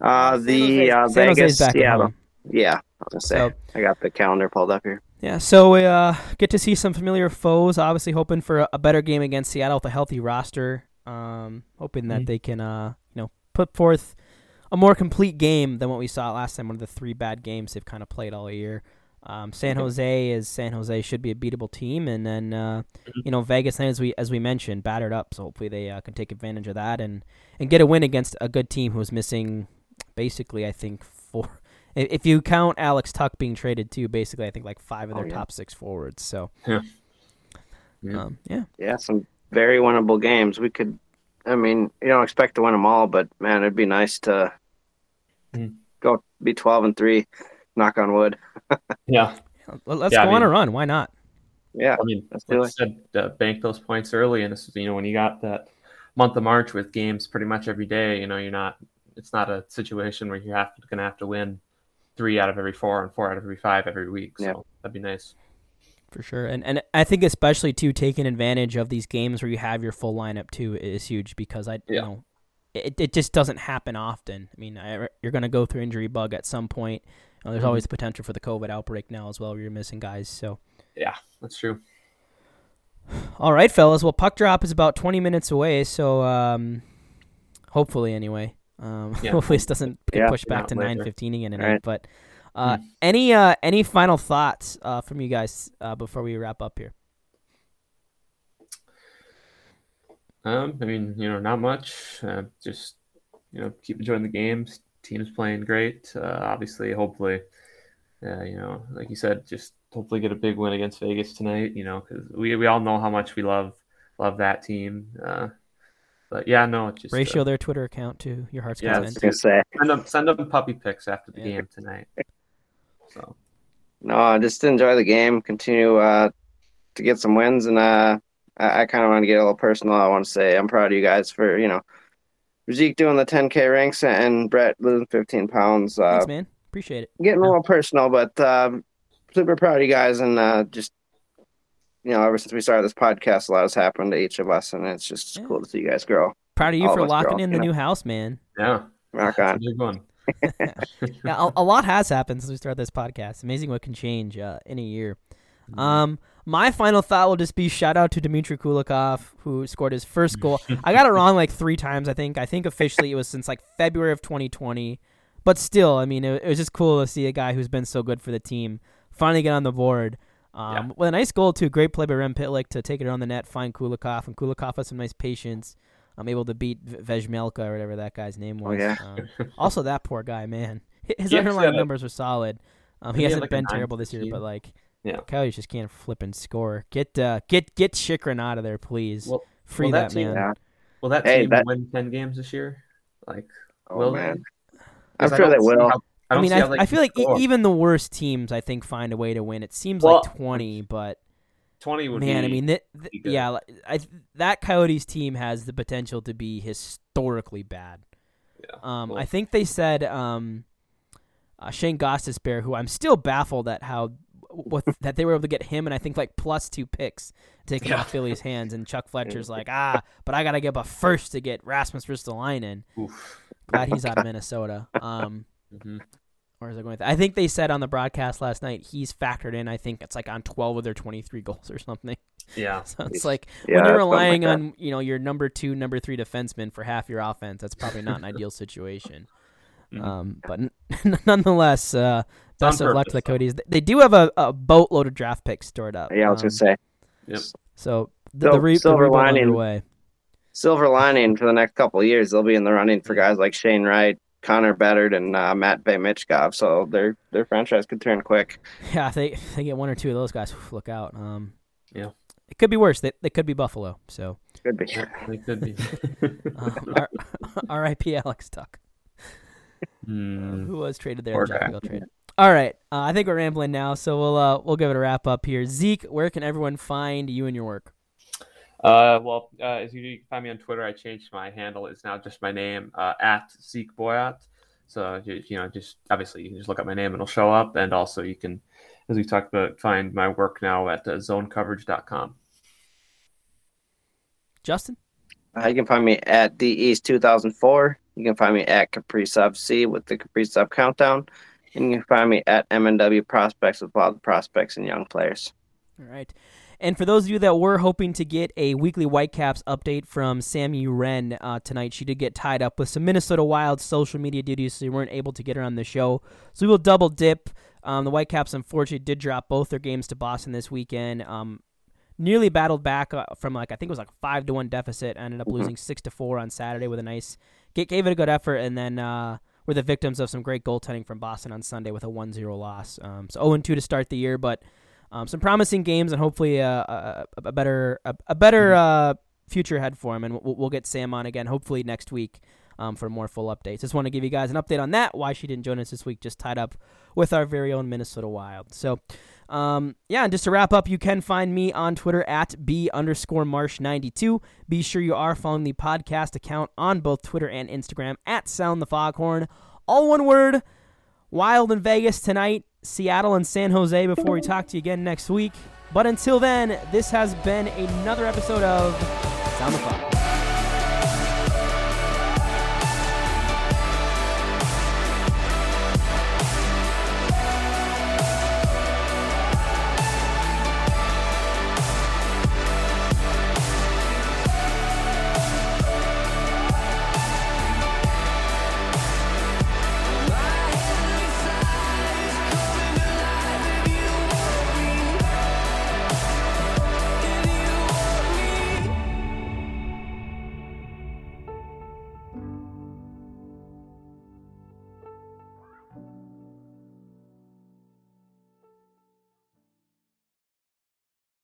Uh, San the uh, San Jose's Vegas, back at Seattle. home. Yeah, I was gonna say. So- I got the calendar pulled up here. Yeah, so we uh, get to see some familiar foes. Obviously, hoping for a, a better game against Seattle with a healthy roster. Um, hoping that Mhm. they can, uh, you know, put forth a more complete game than what we saw last time. One of the three bad games they've kind of played all year. Um, San Jose is San Jose should be a beatable team, and then uh, you know Vegas, as we as we mentioned, battered up. So hopefully they uh, can take advantage of that and and get a win against a good team who's missing basically, I think four. I- If you count Alex Tuch being traded too, basically I think like five of Oh, their yeah. top six forwards. So Yeah. Yeah. um, yeah, Yeah, some very winnable games. We could. I mean, you don't expect to win them all, but man, it'd be nice to Mhm. go be twelve and three. Knock on wood. Yeah. Let- let's Yeah, go I on a run. Why not? Yeah, I mean, Let's like I said, uh, bank those points early, and this is you know when you got that month of March with games pretty much every day. You know, you're not. It's not a situation where you have to gonna have to win three out of every four and four out of every five every week. So Yeah. that'd be nice. For sure, and and I think especially too taking advantage of these games where you have your full lineup too is huge because I you Yeah. know it it just doesn't happen often. I mean, I, you're going to go through injury bug at some point. You know, there's Mhm. always the potential for the COVID outbreak now as well, where you're missing guys. So, Yeah, that's true. all right, fellas. Well, puck drop is about 20 minutes away, so um, hopefully, anyway. Um, Yeah. hopefully, this doesn't get Yeah, pushed back to 9:15 again tonight. Right. But uh, Hmm. any uh, any final thoughts uh, from you guys uh, before we wrap up here? Um, I mean, you know, not much. Uh, just you know, keep enjoying the games. Team's playing great. Uh, obviously, hopefully, uh, you know, like you said, just hopefully get a big win against Vegas tonight. You know, because we we all know how much we love love that team. Uh, but yeah, no, it's just uh, Ratio their Twitter account to your heart's Yeah, I was content. gonna say. send them send them puppy pics after the Yeah. game tonight. So No, just enjoy the game. Continue uh, to get some wins, and uh, I, I kind of want to get a little personal. I want to say I'm proud of you guys for you know Zeke doing the 10k ranks and Brett losing 15 pounds. Uh, Thanks, man. Appreciate it. getting a little personal, but um, super proud of you guys, and uh, just you know, ever since we started this podcast, a lot has happened to each of us, and it's just Yeah. cool to see you guys grow. Proud of you All for of locking grow, in you the know? new house, man. yeah, Rock a on. big one. Yeah, a, a lot has happened since we started this podcast. Amazing what can change uh, in a year. Mm-hmm. Um, my final thought will just be shout out to Dmitry Kulikov who scored his first goal. I got it wrong like three times. I think. I think officially it was since like February of 2020, but still, I mean, it, it was just cool to see a guy who's been so good for the team finally get on the board. Um, Yeah. With a nice goal too, great play by Rem Pitlick to take it on the net, find Kulikov, and Kulikov has some nice patience. I'm able to beat V- Vejmelka or whatever that guy's name Oh, was. yeah. Um, also, that poor guy, man. His He underlying had a- numbers are solid. Um, he he hasn't like been terrible this year, fifteen. but like, Yeah. Coyotes just can't flip and score. Get uh, get get Chychrun out of there, please. Well, Free well, that, that team- man. Yeah. Will that Hey, team that- win ten games this year? Like, Oh will man, they? I'm sure they will. how- I, I mean, I, how they I feel like e- even the worst teams, I think, find a way to win. It seems Well, like twenty, but twenty would man, be. I mean, th- th- yeah, I, that Coyotes team has the potential to be historically bad. yeah. Um, Well, I think they said um, uh, Shane Gostisbehere, who I'm still baffled at how what that they were able to get him and I think like plus two picks taken Yeah. off Philly's hands, and Chuck Fletcher's like, ah, but I gotta give a first to get Rasmus Ristolainen. oof. Glad he's out of Minnesota. Um, Mhm. or is it going? With, I think they said on the broadcast last night he's factored in. I think it's like on 12 of their 23 goals or something. Yeah. So it's like Yeah, when you're something like relying on you know your number two, number three defenseman for half your offense. That's probably not an ideal situation. Mhm. Um, but n- nonetheless, uh, It's on best of luck to the Codys. though. They do have a, a boatload of draft picks stored up. Yeah, I was Um, gonna say Yep. So the, the, re- silver rebuild lining. underway. silver lining for the next couple of years. They'll be in the running for guys like Shane Wright, Connor Bedard, and uh, Matt Michkov. So their their franchise could turn quick. Yeah, if they if they get one or two of those guys, look out. Um, Yeah. it could be worse. They, they could be Buffalo. So, Could be. They could be. um, R- R.I.P. Alex Tuch, Hmm. who was traded there Poor in guy. Jacksonville trade. All right, uh, I think we're rambling now, so we'll uh, we'll give it a wrap up here. Zeke, where can everyone find you and your work? Uh, well, uh, as you, you can find me on Twitter, I changed my handle. It's now just my name uh, at Zeke Boyat. So you, you know, just obviously you can just look up my name and it'll show up. And also you can, as we talked about, find my work now at uh, zonecoverage.com. Justin. Uh, you can find me at the East 2004. You can find me at Capri Sub C with the Capri Sub Countdown. And you can find me at MNW Prospects with a lot of prospects and young players. All right. And for those of you that were hoping to get a weekly Whitecaps update from Sammy Wren uh, tonight, she did get tied up with some Minnesota Wild social media duties, so we weren't able to get her on the show. So we will double dip. Um, the Whitecaps, unfortunately, did drop both their games to Boston this weekend. Um, nearly battled back uh, from like I think it was like five to one deficit. Ended up losing six to four on Saturday with a nice gave, gave it a good effort, and then uh, were the victims of some great goaltending from Boston on Sunday with a 1-0 loss. Um, so 0 2 to start the year, but um, some promising games and hopefully a, a, a better a, a better uh, future ahead for him. And we'll, we'll get Sam on again hopefully next week um, for more full updates. Just want to give you guys an update on that. Why she didn't join us this week, just tied up with our very own Minnesota Wild. So. Um, yeah, and just to wrap up, you can find me on Twitter at B underscore Marsh92. Be sure you are following the podcast account on both Twitter and Instagram at Sound the Foghorn. All one word. Wild in Vegas tonight, Seattle and San Jose before we talk to you again next week. But until then, this has been another episode of Sound the.